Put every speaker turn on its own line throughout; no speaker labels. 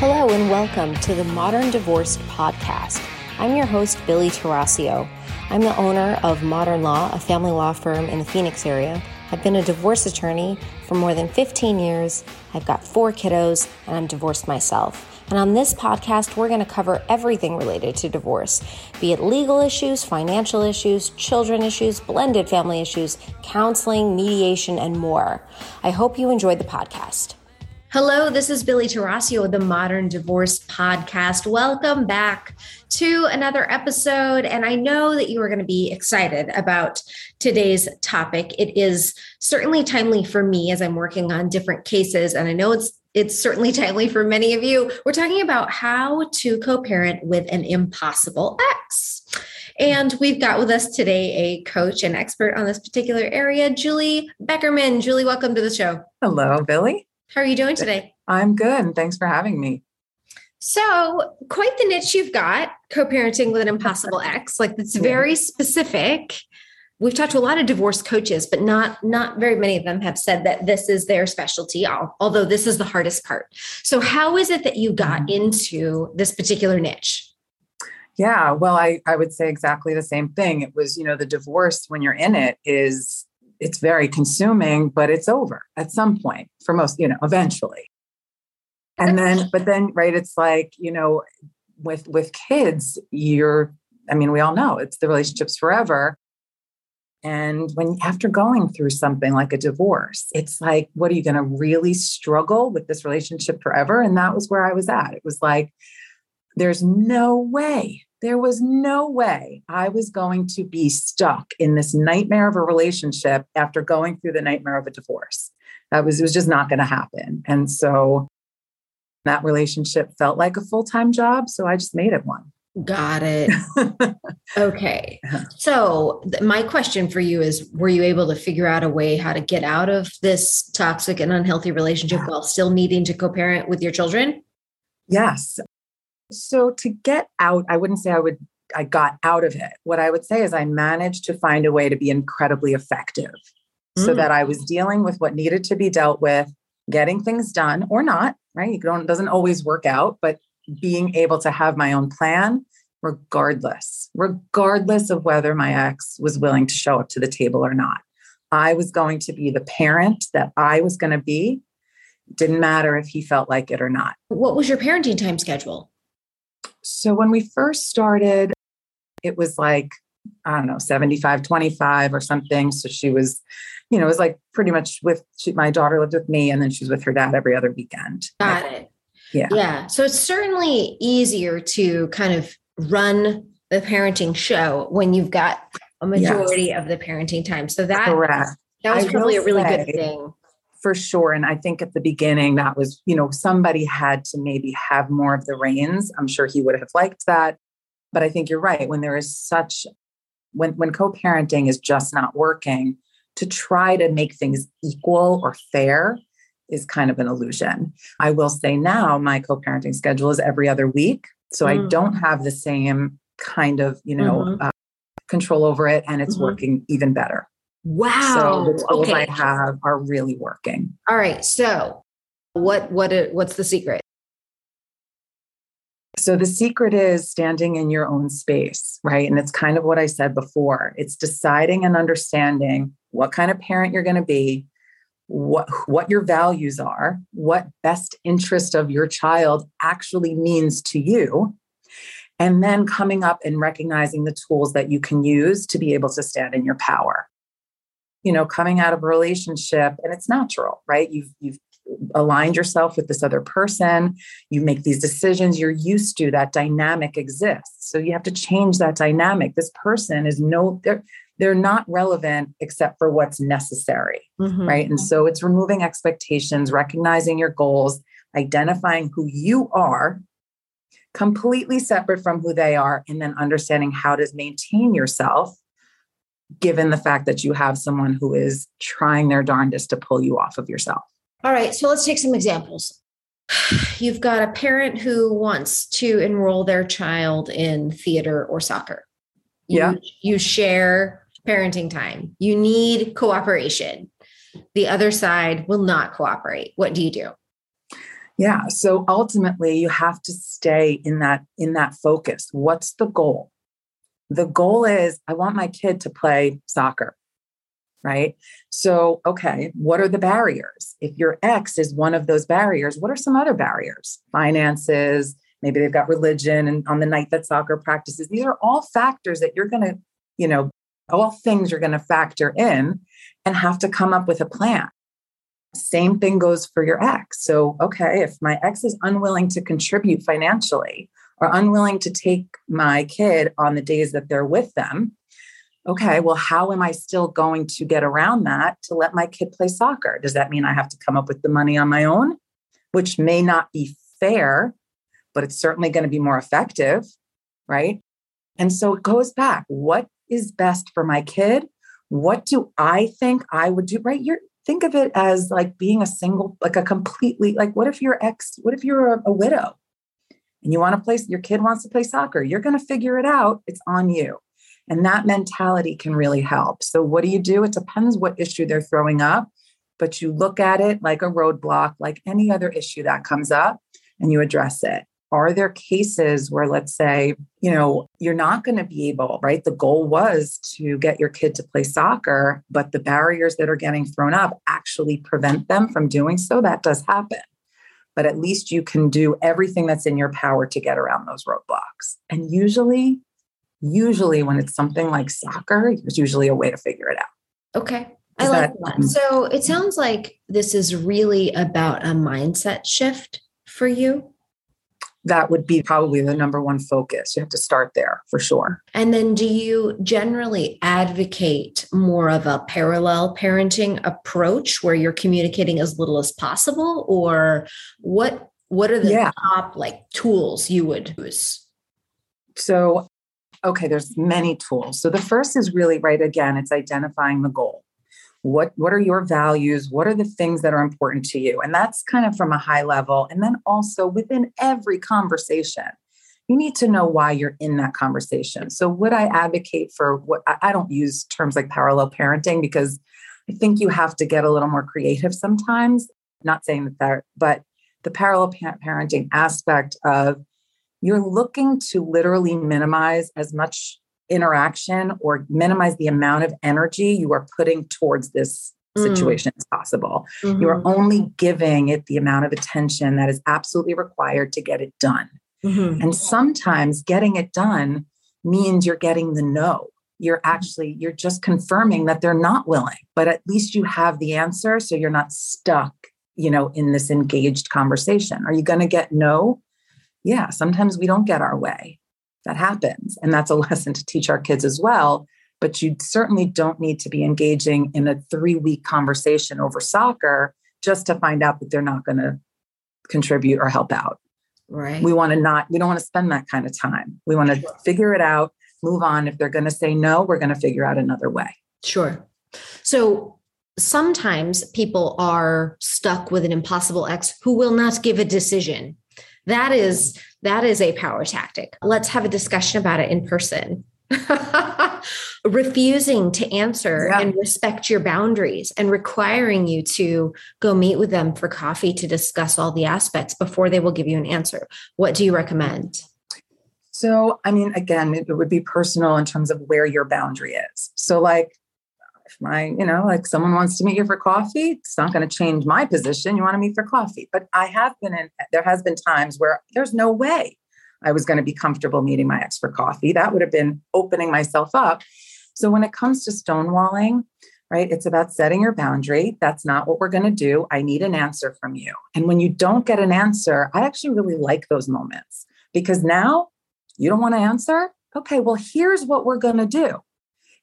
Hello, and welcome to the Modern Divorced Podcast. I'm your host, Billie Tarrascio. I'm the owner of Modern Law, a family law firm in the Phoenix area. I've been a divorce attorney for more than 15 years. I've got four kiddos, and I'm divorced myself. And on this podcast, we're going to cover everything related to divorce be it legal issues, financial issues, children issues, blended family issues, counseling, mediation, and more. I hope you enjoyed the podcast. Hello, this is Billie Tarrascio of the Modern Divorce Podcast. Welcome back to another episode. And I know that you are going to be excited about today's topic. It is certainly timely for me as I'm working on different cases. And I know it's it's certainly timely for many of you. We're talking about how to co parent with an impossible ex. And we've got with us today a coach and expert on this particular area, Julie Beckerman. Julie, welcome to the show.
Hello, Billie.
How are you doing today?
I'm good. Thanks for having me.
So, quite the niche you've got co parenting with an impossible ex. Like, it's very specific. We've talked to a lot of divorce coaches, but not not very many of them have said that this is their specialty. Although this is the hardest part. So, how is it that you got mm-hmm. into this particular niche?
Yeah, well, I I would say exactly the same thing. It was, you know, the divorce when you're in it is it's very consuming, but it's over at some point for most, you know, eventually. And then, but then, right, it's like, you know, with with kids, you're, I mean, we all know it's the relationships forever. And when after going through something like a divorce, it's like, what are you going to really struggle with this relationship forever? And that was where I was at. It was like, there's no way there was no way I was going to be stuck in this nightmare of a relationship after going through the nightmare of a divorce. That was, it was just not going to happen. And so that relationship felt like a full time job. So I just made it one.
Got it. okay. Uh-huh. So, th- my question for you is Were you able to figure out a way how to get out of this toxic and unhealthy relationship while still needing to co parent with your children?
Yes. So to get out, I wouldn't say I would I got out of it. What I would say is I managed to find a way to be incredibly effective mm. so that I was dealing with what needed to be dealt with, getting things done or not, right? It doesn't always work out, but being able to have my own plan regardless, regardless of whether my ex was willing to show up to the table or not. I was going to be the parent that I was going to be. Didn't matter if he felt like it or not.
What was your parenting time schedule?
So when we first started, it was like, I don't know, 75, 25 or something. So she was, you know, it was like pretty much with she, my daughter lived with me and then she was with her dad every other weekend.
Got it. Yeah. Yeah. So it's certainly easier to kind of run the parenting show when you've got a majority yes. of the parenting time. So that, Correct. that was probably a really say, good thing
for sure. And I think at the beginning, that was, you know, somebody had to maybe have more of the reins. I'm sure he would have liked that. But I think you're right. When there is such, when, when co parenting is just not working, to try to make things equal or fair is kind of an illusion. I will say now my co parenting schedule is every other week. So mm. I don't have the same kind of, you know, mm-hmm. uh, control over it. And it's mm-hmm. working even better.
Wow.
So the tools okay. I have are really working.
All right. So what what what's the secret?
So the secret is standing in your own space, right? And it's kind of what I said before. It's deciding and understanding what kind of parent you're going to be, what what your values are, what best interest of your child actually means to you, and then coming up and recognizing the tools that you can use to be able to stand in your power you know coming out of a relationship and it's natural right? You've you've aligned yourself with this other person. You make these decisions. You're used to that dynamic exists. So you have to change that dynamic. This person is no they're they're not relevant except for what's necessary mm-hmm. right? And so it's removing expectations recognizing your goals identifying who you are completely separate from who they are and then understanding how to maintain yourself given the fact that you have someone who is trying their darndest to pull you off of yourself.
All right, so let's take some examples. You've got a parent who wants to enroll their child in theater or soccer. You,
yeah.
You share parenting time. You need cooperation. The other side will not cooperate. What do you do?
Yeah. So ultimately you have to stay in that in that focus. What's the goal? The goal is I want my kid to play soccer. Right. So, okay, what are the barriers? If your ex is one of those barriers, what are some other barriers? Finances, maybe they've got religion and on the night that soccer practices. These are all factors that you're going to, you know, all things you're going to factor in and have to come up with a plan. Same thing goes for your ex. So, okay, if my ex is unwilling to contribute financially or unwilling to take my kid on the days that they're with them, okay, well, how am I still going to get around that to let my kid play soccer? Does that mean I have to come up with the money on my own, which may not be fair, but it's certainly going to be more effective, right? And so it goes back what is best for my kid? What do I think I would do? Right? You're think of it as like being a single, like a completely, like what if your ex, what if you're a, a widow and you want to play, your kid wants to play soccer? You're going to figure it out. It's on you. And that mentality can really help. So, what do you do? It depends what issue they're throwing up, but you look at it like a roadblock, like any other issue that comes up, and you address it are there cases where let's say you know you're not going to be able right the goal was to get your kid to play soccer but the barriers that are getting thrown up actually prevent them from doing so that does happen but at least you can do everything that's in your power to get around those roadblocks and usually usually when it's something like soccer there's usually a way to figure it out
okay I like that. that. Um, so it sounds like this is really about a mindset shift for you
that would be probably the number one focus. You have to start there for sure.
And then do you generally advocate more of a parallel parenting approach where you're communicating as little as possible or what what are the yeah. top like tools you would use?
So okay, there's many tools. So the first is really right again, it's identifying the goal what what are your values? What are the things that are important to you? And that's kind of from a high level. And then also within every conversation you need to know why you're in that conversation. So would i advocate for what i don't use terms like parallel parenting because i think you have to get a little more creative sometimes. Not saying that that but the parallel parenting aspect of you're looking to literally minimize as much interaction or minimize the amount of energy you are putting towards this mm. situation as possible. Mm-hmm. You are mm-hmm. only giving it the amount of attention that is absolutely required to get it done. Mm-hmm. And sometimes getting it done means you're getting the no. You're actually you're just confirming that they're not willing, but at least you have the answer so you're not stuck, you know, in this engaged conversation. Are you going to get no? Yeah, sometimes we don't get our way that happens. And that's a lesson to teach our kids as well. But you certainly don't need to be engaging in a three week conversation over soccer just to find out that they're not going to contribute or help out.
Right.
We want to not, we don't want to spend that kind of time. We want to sure. figure it out, move on. If they're going to say no, we're going to figure out another way.
Sure. So sometimes people are stuck with an impossible ex who will not give a decision. That is that is a power tactic. Let's have a discussion about it in person. Refusing to answer yeah. and respect your boundaries and requiring you to go meet with them for coffee to discuss all the aspects before they will give you an answer. What do you recommend?
So, I mean, again, it would be personal in terms of where your boundary is. So, like, my, you know, like someone wants to meet you for coffee, it's not going to change my position. You want to meet for coffee. But I have been in, there has been times where there's no way I was going to be comfortable meeting my ex for coffee. That would have been opening myself up. So when it comes to stonewalling, right, it's about setting your boundary. That's not what we're going to do. I need an answer from you. And when you don't get an answer, I actually really like those moments because now you don't want to answer. Okay, well, here's what we're going to do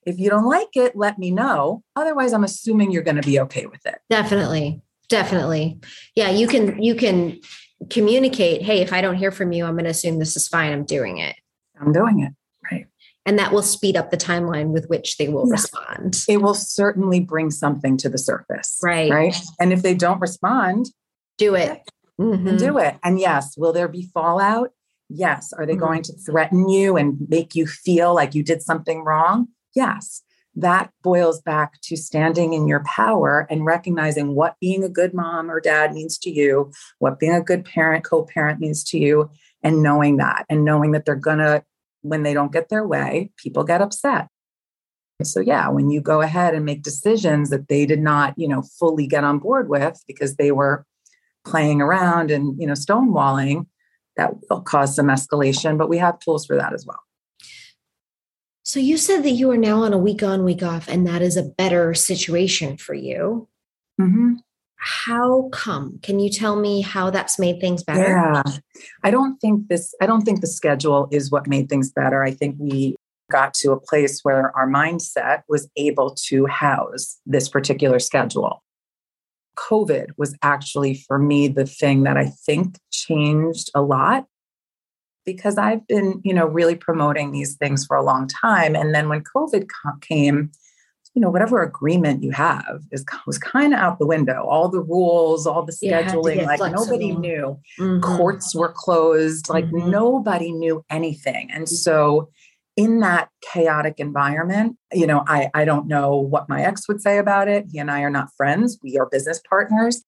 if you don't like it, let me know. Otherwise, I'm assuming you're going to be okay with it.
Definitely. Definitely. Yeah, you can you can communicate, hey, if I don't hear from you, I'm going to assume this is fine. I'm doing it.
I'm doing it. Right.
And that will speed up the timeline with which they will yeah. respond.
It will certainly bring something to the surface.
Right.
Right. And if they don't respond,
do it.
Mm-hmm. do it. And yes, will there be fallout? Yes. Are they mm-hmm. going to threaten you and make you feel like you did something wrong? Yes. that boils back to standing in your power and recognizing what being a good mom or dad means to you, what being a good parent, co parent means to you, and knowing that and knowing that they're going to, when they don't get their way, people get upset. So, yeah, when you go ahead and make decisions that they did not, you know, fully get on board with because they were playing around and, you know, stonewalling, that will cause some escalation, but we have tools for that as well.
So you said that you are now on a week on, week off, and that is a better situation for you. Mm-hmm. How come? Can you tell me how that's made things better?
Yeah, I don't think this. I don't think the schedule is what made things better. I think we got to a place where our mindset was able to house this particular schedule. COVID was actually for me the thing that I think changed a lot because I've been, you know, really promoting these things for a long time. And then when COVID came, you know, whatever agreement you have is was kind of out the window. All the rules, all the scheduling, like flexible. nobody knew. Mm-hmm. Courts were closed, like mm-hmm. nobody knew anything. And so in that chaotic environment, you know, I, I don't know what my ex would say about it. He and I are not friends. We are business partners.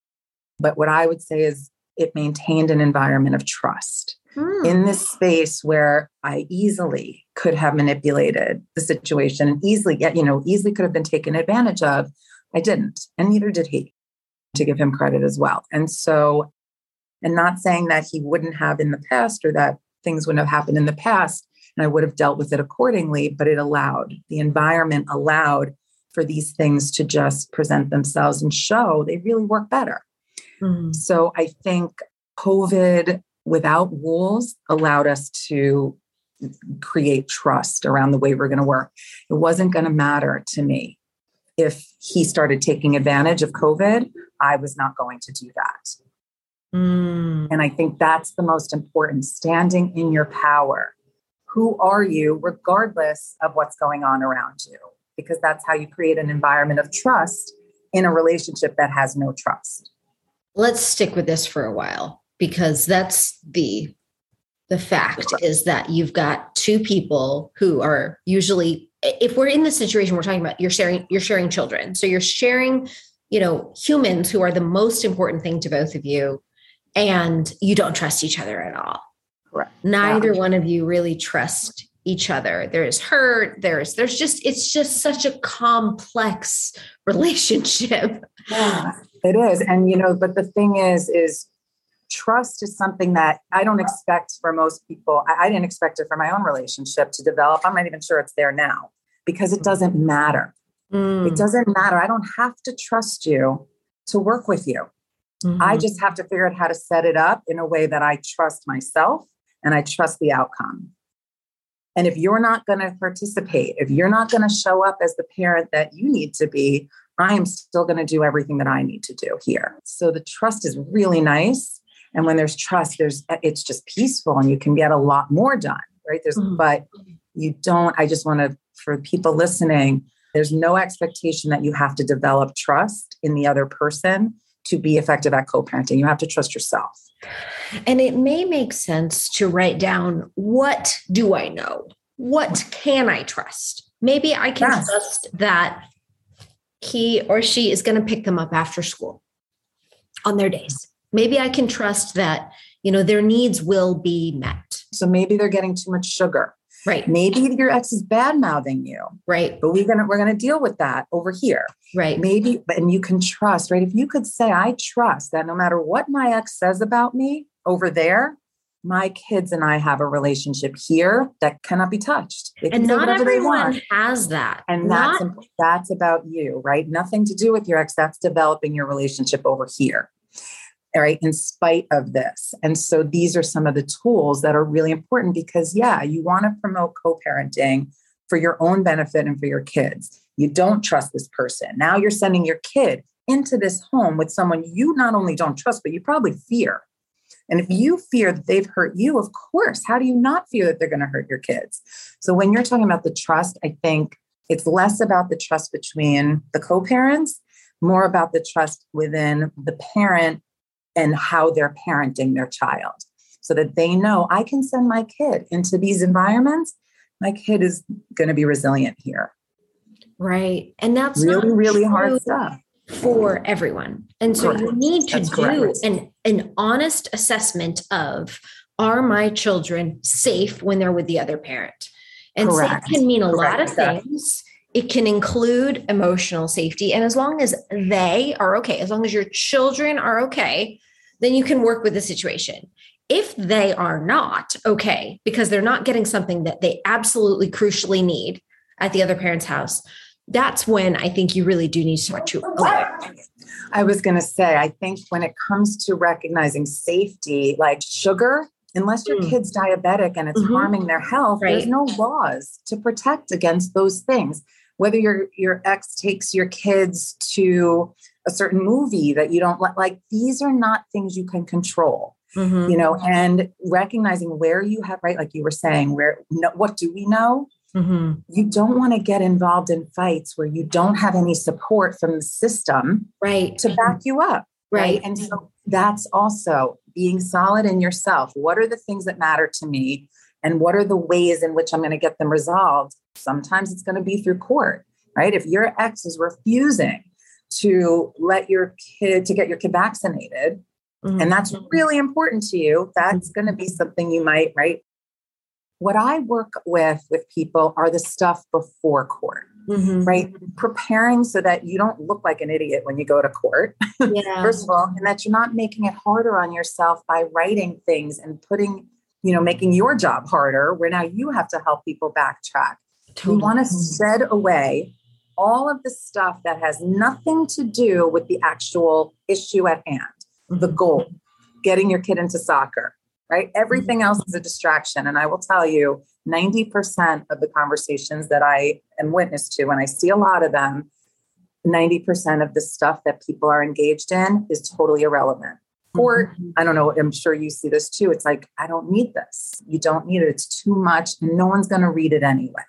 But what I would say is it maintained an environment of trust hmm. in this space where I easily could have manipulated the situation, easily get, you know, easily could have been taken advantage of. I didn't, and neither did he, to give him credit as well. And so, and not saying that he wouldn't have in the past or that things wouldn't have happened in the past and I would have dealt with it accordingly, but it allowed, the environment allowed for these things to just present themselves and show they really work better. Mm. So I think COVID without rules allowed us to create trust around the way we're going to work. It wasn't going to matter to me if he started taking advantage of COVID. I was not going to do that. Mm. And I think that's the most important standing in your power. Who are you, regardless of what's going on around you? Because that's how you create an environment of trust in a relationship that has no trust.
Let's stick with this for a while because that's the the fact is that you've got two people who are usually if we're in the situation we're talking about you're sharing you're sharing children. So you're sharing you know humans who are the most important thing to both of you and you don't trust each other at all.
Correct.
neither yeah. one of you really trust each other. There's hurt there's there's just it's just such a complex relationship.
Yeah it is. And you know but the thing is is trust is something that I don't expect for most people. I, I, didn't expect it for my own relationship to develop. I'm not even sure it's there now because it doesn't matter. Mm. It doesn't matter. I don't have to trust you to work with you. Mm-hmm. I just have to figure out how to set it up in a way that I trust myself and I trust the outcome. And if you're not going to participate, if you're not going to show up as the parent that you need to be, I am still going to do everything that I need to do here. So the trust is really nice and when there's trust there's it's just peaceful and you can get a lot more done right? There's mm-hmm. but you don't i just want to for people listening there's no expectation that you have to develop trust in the other person to be effective at co-parenting. You have to trust yourself.
And it may make sense to write down what do i know? What can i trust? Maybe i can yes. trust that he or she is going to pick them up after school on their days maybe I can trust that, you know, their needs will be met.
So maybe they're getting too much sugar.
Right.
Maybe your ex is bad mouthing you.
Right.
But we're gonna we're gonna deal with that over here.
Right.
Maybe, and you can trust, right? If you could say, I trust that no matter what my ex says about me over there, my kids and I have a relationship here that cannot be touched.
And not everyone has that.
And not- that's that's about you, right? Nothing to do with your ex. That's developing your relationship over here right in spite of this. And so these are some of the tools that are really important because yeah you want to promote co-parenting for your own benefit and for your kids. You don't trust this person. Now you're sending your kid into this home with someone you not only don't trust but you probably fear. And if you fear that they've hurt you of course how do you not fear that they're going to hurt your kids? So when you're talking about the trust i think it's less about the trust between the co-parents more about the trust within the parent and how they're parenting their child so that they know I can send my kid into these environments. My kid is going to be resilient here.
Right. And that's
really, really hard stuff
for everyone. And so correct. you need to that's do an, an honest assessment of are my children safe when they're with the other parent? And correct. safe can mean a lot of things. It can include emotional safety. And as long as they are okay, as long as your children are okay, then you can work with the situation. If they are not okay, because they're not getting something that they absolutely crucially need at the other parent's house, that's when I think you really do need to start to
I was going to say, I think when it comes to recognizing safety, like sugar, unless your mm. kid's diabetic and it's mm-hmm. harming their health, right. there's no laws to protect against those things. Whether your your ex takes your kids to a certain movie that you don't like, like these are not things you can control. Mm-hmm. You know, and recognizing where you have right, like you were saying, where no, what do we know? Mm-hmm. You don't want to get involved in fights where you don't have any support from the system
right.
to back you up.
Right.
right. And so that's also being solid in yourself. What are the things that matter to me? And what are the ways in which I'm going to get them resolved? Sometimes it's going to be through court, right? If your ex is refusing to let your kid, to get your kid vaccinated, mm-hmm. and that's really important to you, that's mm-hmm. going to be something you might, right? what I work with with people are the stuff before court. Mm-hmm. Right. Preparing so that you don't look like an idiot when you go to court, yeah. first of all, and that you're not making it harder on yourself by writing things and putting, you know, making your job harder where now you have to help people backtrack. Totally. You want to shed away all of the stuff that has nothing to do with the actual issue at hand, mm-hmm. the goal, getting your kid into soccer, right? Everything else is a distraction. And I will tell you, 90% of the conversations that I am witness to, and I see a lot of them, 90% of the stuff that people are engaged in is totally irrelevant. Or, mm-hmm. I don't know, I'm sure you see this too. It's like, I don't need this. You don't need it. It's too much, and no one's going to read it anyway.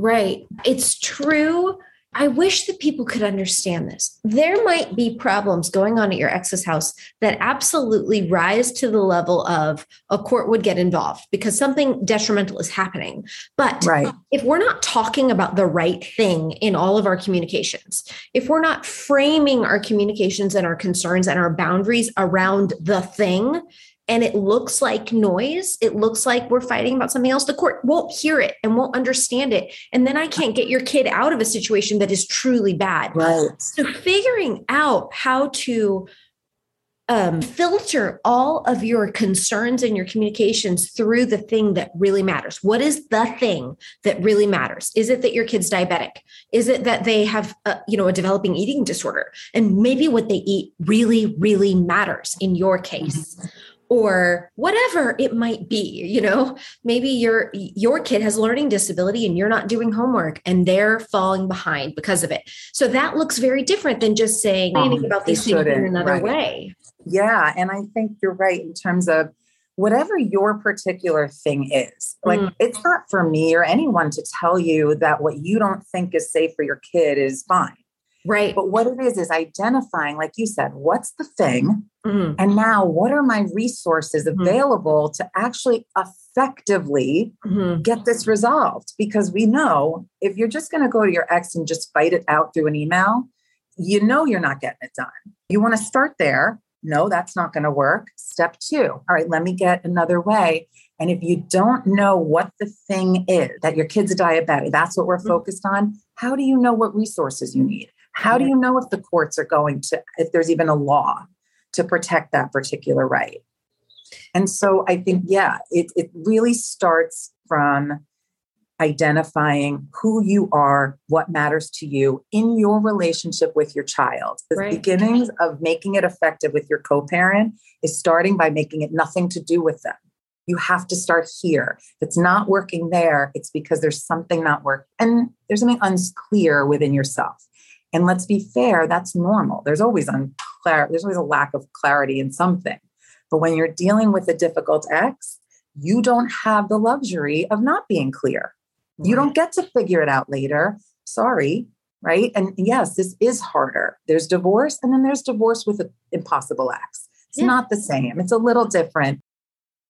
Right. It's true I wish that people could understand this. There might be problems going on at your ex's house that absolutely rise to the level of a court would get involved because something detrimental is happening. But right. if we're not talking about the right thing in all of our communications, if we're not framing our communications and our concerns and our boundaries around the thing, and it looks like noise, it looks like we're fighting about something else, the court won't hear it and won't understand it. And then I can't get your kid out of a situation that is truly bad.
Right.
So figuring out how to um, filter all of your concerns and your communications through the thing that really matters. What is the thing that really matters? Is it that your kid's diabetic? Is it that they have, a, you know, a developing eating disorder? And maybe what they eat really, really matters in your case. Mm-hmm or whatever it might be you know? Maybe your your kid has learning disability and you're not doing homework and they're falling behind because of it. So that looks very different than just saying um, about these things in another right. way.
Yeah and i think you're right in terms of whatever your particular thing is like mm. it's not for me or anyone to tell you that what you don't think is safe for your kid is fine
Right.
But what it is, is identifying, like you said, what's the thing? Mm-hmm. And now what are my resources mm-hmm. available to actually effectively mm-hmm. get this resolved? Because we know if you're just going to go to your ex and just fight it out through an email, you know you're not getting it done. You want to start there. No, that's not going to work. Step two. All right, let me get another way. And if you don't know what the thing is that your kid's a diabetic, that's what we're mm-hmm. focused on. How do you know what resources you need? How do you know if the courts are going to, if there's even a law to protect that particular right? And so I think, yeah, it, it really starts from identifying who you are, what matters to you in your relationship with your child. The right. beginnings of making it effective with your co parent is starting by making it nothing to do with them. You have to start here. If it's not working there, it's because there's something not working and there's something unclear within yourself. And let's be fair, that's normal. There's always unclar- there's always a lack of clarity in something. But when you're dealing with a difficult ex, you don't have the luxury of not being clear. You don't get to figure it out later. Sorry, right? And yes, this is harder. There's divorce, and then there's divorce with an impossible ex. It's yeah. not the same. It's a little different,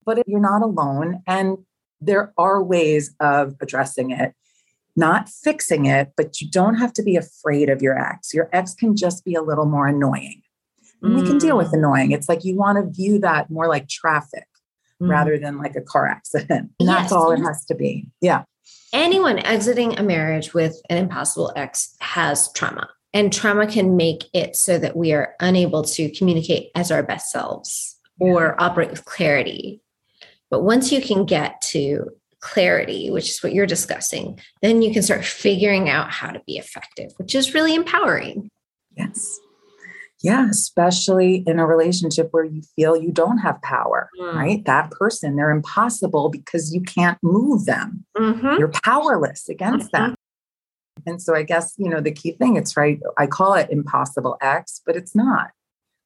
but you're not alone. And there are ways of addressing it not fixing it, but you don't have to be afraid of your ex. Your ex can just be a little more annoying. Mm. we can deal with mm. annoying. It's like you want to view that more like traffic mm. rather than like a car accident. Yes. that's all it has to be. Yeah.
Anyone exiting a marriage with an impossible ex has trauma. And trauma can make it so that we are unable to communicate as our best selves or operate with clarity. But once you can get to clarity, which is what you're discussing, then you can start figuring out how to be effective, which is really empowering.
Yes. Yeah, especially in a relationship where you feel you don't have power, mm. right? That person, they're impossible because you can't move them. Mm-hmm. You're powerless against mm-hmm. them. And so I guess, you know, the key thing, it's right. I call it impossible X, but it's not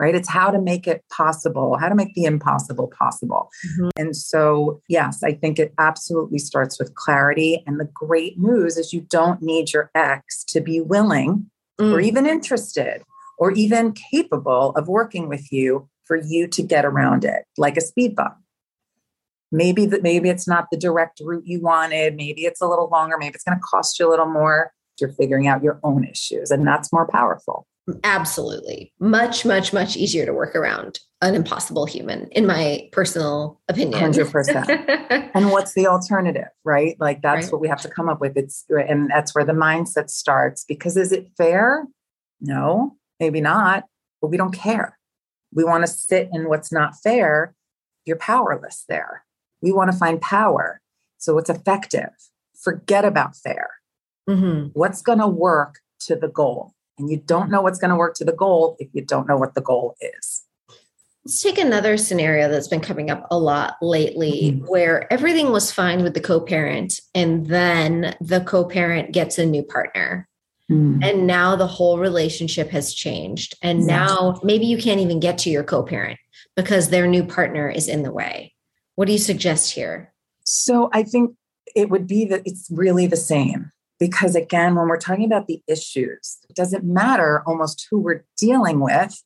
right? It's how to make it possible, how to make the impossible possible. Mm-hmm. And so, yes, I think it absolutely starts with clarity. And the great news is you don't need your ex to be willing mm. or even interested or even capable of working with you for you to get around it, like a speed bump. Maybe that maybe it's not the direct route you wanted. Maybe it's a little longer. Maybe it's going to cost you a little more. You're figuring out your own issues, and that's more powerful.
Absolutely. Much, much, much easier to work around an impossible human, in my personal opinion.
100%. and what's the alternative, right? Like that's right. what we have to come up with. It's, and that's where the mindset starts because is it fair? No, maybe not, but we don't care. We want to sit in what's not fair. You're powerless there. We want to find power. So it's effective. Forget about fair. Mm-hmm. What's going to work to the goal? And you don't know what's going to work to the goal if you don't know what the goal is.
Let's take another scenario that's been coming up a lot lately mm-hmm. where everything was fine with the co parent, and then the co parent gets a new partner. Mm-hmm. And now the whole relationship has changed. And yes. now maybe you can't even get to your co parent because their new partner is in the way. What do you suggest here?
So I think it would be that it's really the same. Because again, when we're talking about the issues, it doesn't matter almost who we're dealing with.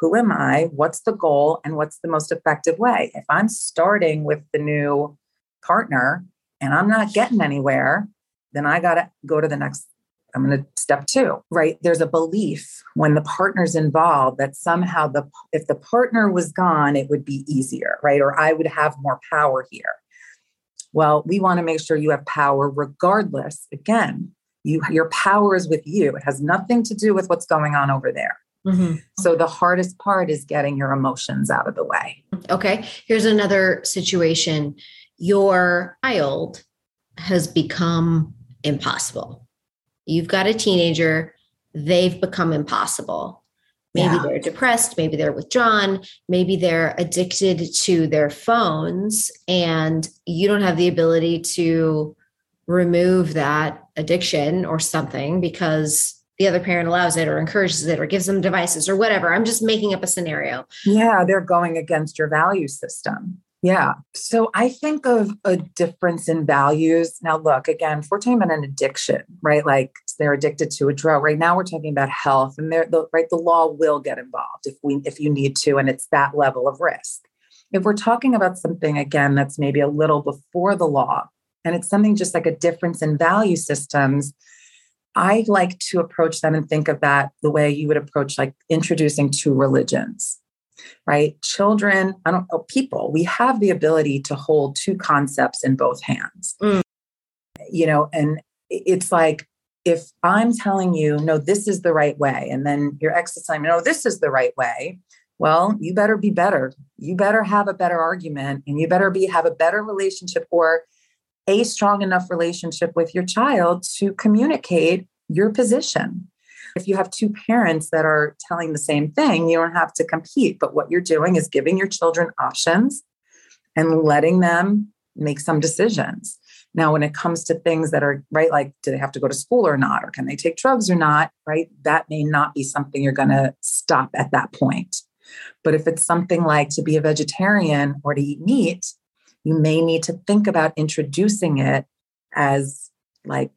Who am I? What's the goal? And what's the most effective way? If I'm starting with the new partner and I'm not getting anywhere, then I got to go to the next. I'm going to step two, right? There's a belief when the partner's involved that somehow the if the partner was gone, it would be easier, right? Or I would have more power here. Well, we want to make sure you have power regardless. Again, you your power is with you. It has nothing to do with what's going on over there. Mm-hmm. So the hardest part is getting your emotions out of the way.
Okay. Here's another situation. Your child has become impossible. You've got a teenager, they've become impossible. Maybe yeah. they're depressed, maybe they're withdrawn, maybe they're addicted to their phones, and you don't have the ability to remove that addiction or something because the other parent allows it or encourages it or gives them devices or whatever. I'm just making up a scenario.
Yeah, they're going against your value system. Yeah. So I think of a difference in values. Now, look, again, we're talking about an addiction, right? Like they're addicted to a drug. Right now, we're talking about health, and they're the, right. The law will get involved if we if you need to, and it's that level of risk. If we're talking about something again that's maybe a little before the law, and it's something just like a difference in value systems, I like to approach them and think of that the way you would approach like introducing two religions right? Children, I don't know, people, we have the ability to hold two concepts in both hands. Mm. You know, and it's like if I'm telling you, no, this is the right way, and then your ex is telling me, no, this is the right way, well, you better be better. You better have a better argument and you better be have a better relationship or a strong enough relationship with your child to communicate your position. If you have two parents that are telling the same thing, you don't have to compete. But what you're doing is giving your children options and letting them make some decisions. Now, when it comes to things that are right, like do they have to go to school or not, or can they take drugs or not, right? That may not be something you're going to stop at that point. But if it's something like to be a vegetarian or to eat meat, you may need to think about introducing it as like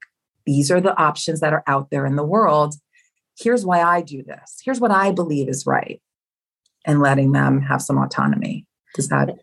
these are the options that are out there in the world here's why I do this. Here's what I believe is right. And letting them have some autonomy. Does that?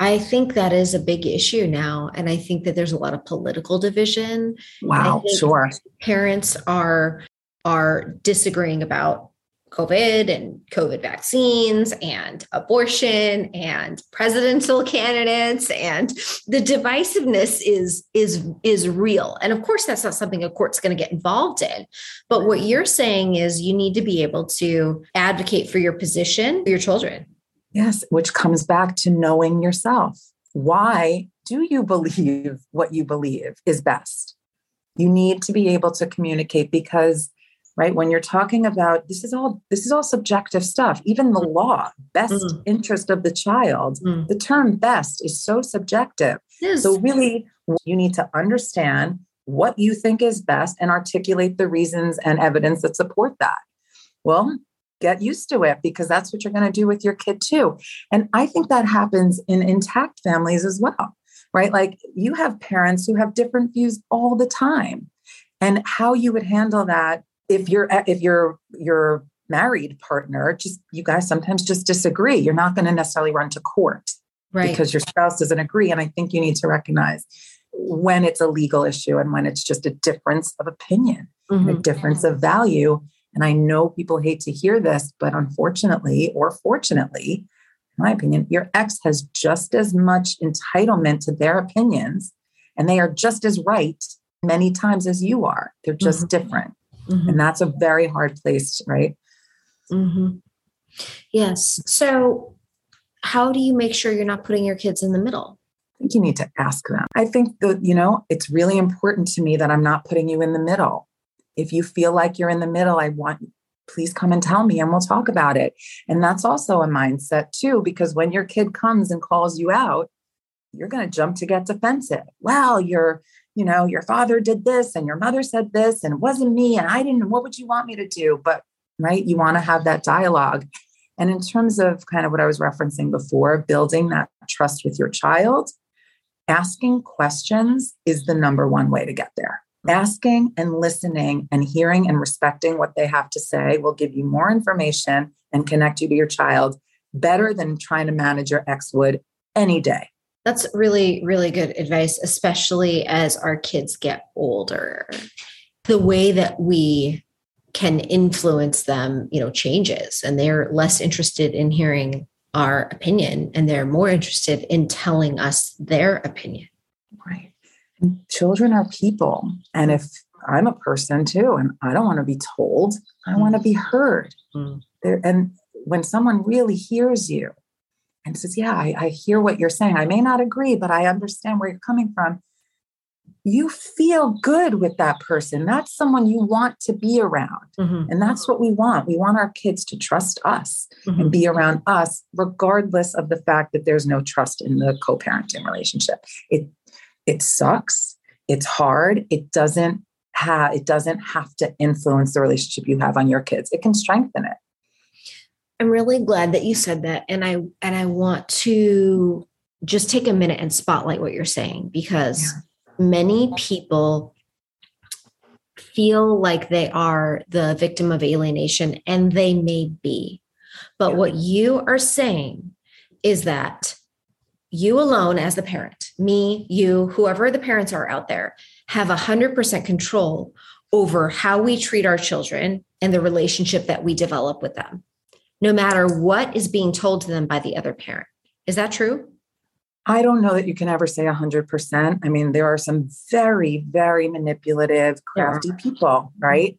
I think that is a big issue now. And I think that there's a lot of political division.
Wow, sure.
Parents are are disagreeing about COVID and COVID vaccines and abortion and presidential candidates and the divisiveness is is is real. And of course that's not something a court's going to get involved in. But what you're saying is you need to be able to advocate for your position for your children.
Yes, which comes back to knowing yourself. Why do you believe what you believe is best? You need to be able to communicate because right when you're talking about this is all this is all subjective stuff even the mm. law best mm. interest of the child mm. the term best is so subjective yes. so really you need to understand what you think is best and articulate the reasons and evidence that support that well get used to it because that's what you're going to do with your kid too. And i think that happens in intact families as well right? Like you have parents who have different views all the time. And how you would handle that if you're if you're your married partner just you guys sometimes just disagree. You're not going to necessarily run to court right. because your spouse doesn't agree. And i think you need to recognize when it's a legal issue and when it's just a difference of opinion mm-hmm. a difference of value and i know people hate to hear this but unfortunately or fortunately in my opinion your ex has just as much entitlement to their opinions and they are just as right many times as you are they're just mm-hmm. different Mm-hmm. And that's a very hard place, right?
Mm-hmm. Yes. So, how do you make sure you're not putting your kids in the middle?
I think you need to ask them. I think that, you know, it's really important to me that I'm not putting you in the middle. If you feel like you're in the middle, I want, please come and tell me and we'll talk about it. And that's also a mindset too, because when your kid comes and calls you out, you're going to jump to get defensive. Well, you're you know, your father did this and your mother said this and it wasn't me and I didn't, what would you want me to do? But, right, you want to have that dialogue. And in terms of kind of what I was referencing before, building that trust with your child, asking questions is the number one way to get there. Asking and listening and hearing and respecting what they have to say will give you more information and connect you to your child better than trying to manage your ex would any day.
That's really, really good advice, especially as our kids get older. The way that we can influence them, you know, changes and they're less interested in hearing our opinion and they're more interested in telling us their opinion.
Right. Children are people. And if I'm a person too, and I don't want to be told, I want to be heard. Mm. There, and when someone really hears you and says, Yeah, I, I hear what you're saying. I may not agree, but I understand where you're coming from. You feel good with that person. That's someone you want to be around. Mm-hmm. And that's what we want. We want our kids to trust us mm-hmm. and be around us, regardless of the fact that there's no trust in the co parenting relationship. It, it sucks. It's hard. It doesn't have, it doesn't have to influence the relationship you have on your kids. It can strengthen it.
I'm really glad that you said that and I and I want to just take a minute and spotlight what you're saying because yeah. many people feel like they are the victim of alienation and they may be. But yeah. what you are saying is that you alone as the parent, me, you, whoever the parents are out there, have 100% control over how we treat our children and the relationship that we develop with them no matter what is being told to them by the other parent. Is that true?
I don't know that you can ever say 100%. I mean, there are some very, very manipulative, crafty yeah. people, right?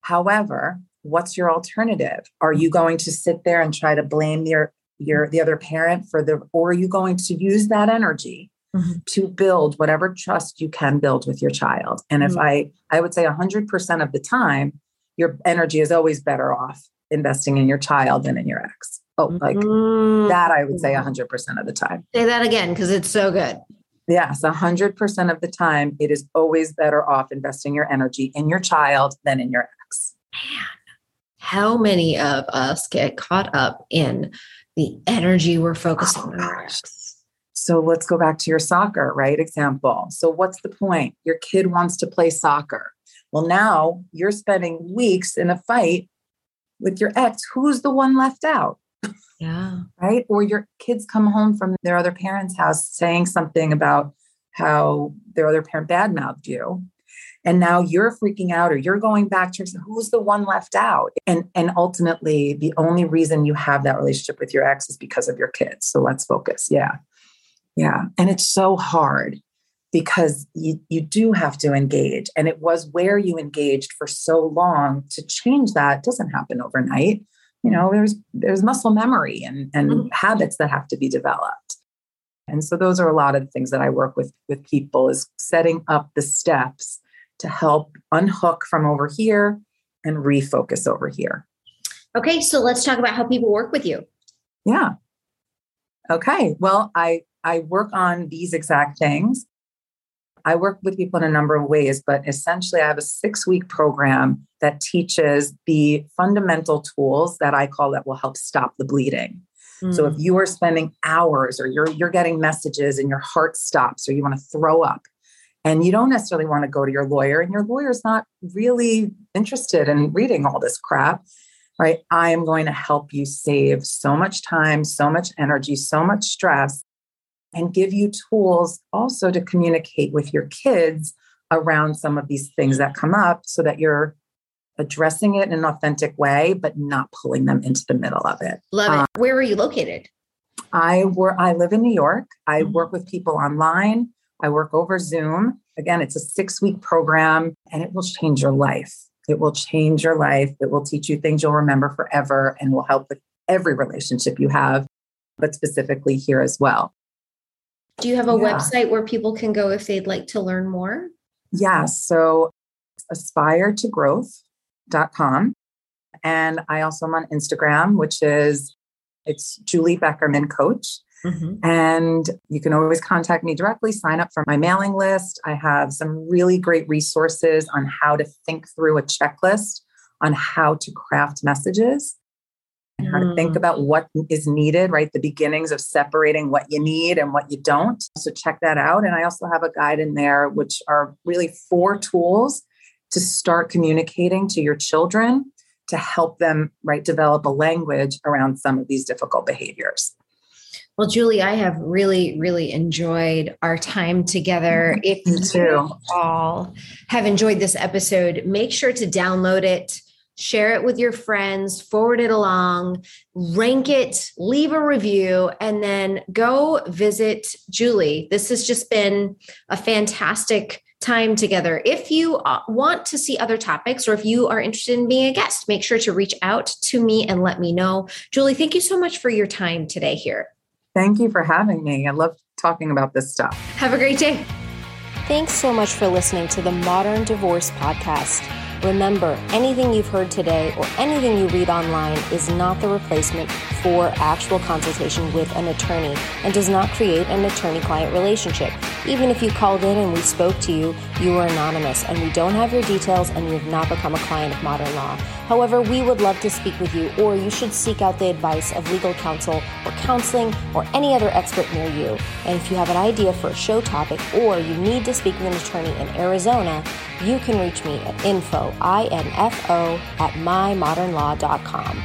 However, what's your alternative? Are you going to sit there and try to blame your your the other parent for the or are you going to use that energy mm-hmm. to build whatever trust you can build with your child? And mm-hmm. if I I would say 100% of the time your energy is always better off investing in your child than in your ex. Oh, like mm-hmm. that, I would say 100% of the time.
Say that again because it's so good.
Yes, 100% of the time, it is always better off investing your energy in your child than in your ex.
Man, how many of us get caught up in the energy we're focusing oh, on?
So let's go back to your soccer, right? Example. So, what's the point? Your kid wants to play soccer. Well, now you're spending weeks in a fight with your ex, who's the one left out?
Yeah.
Right. Or your kids come home from their other parent's house saying something about how their other parent badmouthed you. And now you're freaking out or you're going back to who's the one left out. And and ultimately the only reason you have that relationship with your ex is because of your kids. So let's focus. Yeah. Yeah. And it's so hard because you, you do have to engage. And it was where you engaged for so long to change that doesn't happen overnight. You know, there's there's muscle memory and, and mm-hmm. habits that have to be developed. And so those are a lot of the things that I work with with people is setting up the steps to help unhook from over here and refocus over here.
Okay, so let's talk about how people work with you.
Yeah. Okay. Well, I I work on these exact things. I work with people in a number of ways, but essentially, I have a six week program that teaches the fundamental tools that I call that will help stop the bleeding. Mm. So if mm. you are spending hours or you're you're getting messages and your heart stops or you want to throw up and you don't necessarily want to go to your lawyer and your lawyer's not really interested in reading all this crap, right? I am going to help you save so much time, so much energy, so much stress and give you tools also to communicate with your kids around some of these things that come up so that you're addressing it in an authentic way, but not pulling them into the middle of it.
Love it. Um, Where are you located?
I work. I live in New York. I mm-hmm. work with people online. I work over Zoom. Again, it's a six week program and it will change your life. It will change your life. It will teach you things you'll remember forever and will help with every relationship you have, but specifically here as well.
Do you have a yeah. website where people can go if they'd like to learn more?
Yeah. So aspire to growth.com. And I also am on Instagram, which is it's Julie Beckerman Coach. Mm-hmm. And you can always contact me directly, sign up for my mailing list. I have some really great resources on how to think through a checklist on how to craft messages and how to think mm. about what is needed, right? The beginnings of separating what you need and what you don't. So check that out. And I also have a guide in there, which are really four tools to start communicating to your children to help them, right, develop a language around some of these difficult behaviors.
Well, Julie, I have really, really enjoyed our time together. If you all have enjoyed this episode, make sure to download it share it with your friends, forward it along, rank it, leave a review, and then go visit Julie. This has just been a fantastic time together. If you uh, want to see other topics or if you are interested in being a guest, make sure to reach out to me and let me know. Julie, thank you so much for your time today here.
Thank you for having me. I love talking about this stuff.
Have a great day.
Thanks so much for listening to the Modern Divorce Podcast. Remember, anything you've heard today or anything you read online is not the replacement for actual consultation with an attorney and does not create an attorney client relationship. Even if you called in and we spoke to you, you are anonymous and we don't have your details and you have not become a client of modern law. However, we would love to speak with you, or you should seek out the advice of legal counsel or counseling or any other expert near you. And if you have an idea for a show topic or you need to speak with an attorney in Arizona, you can reach me at info, I-N-F-O, at mymodernlaw.com.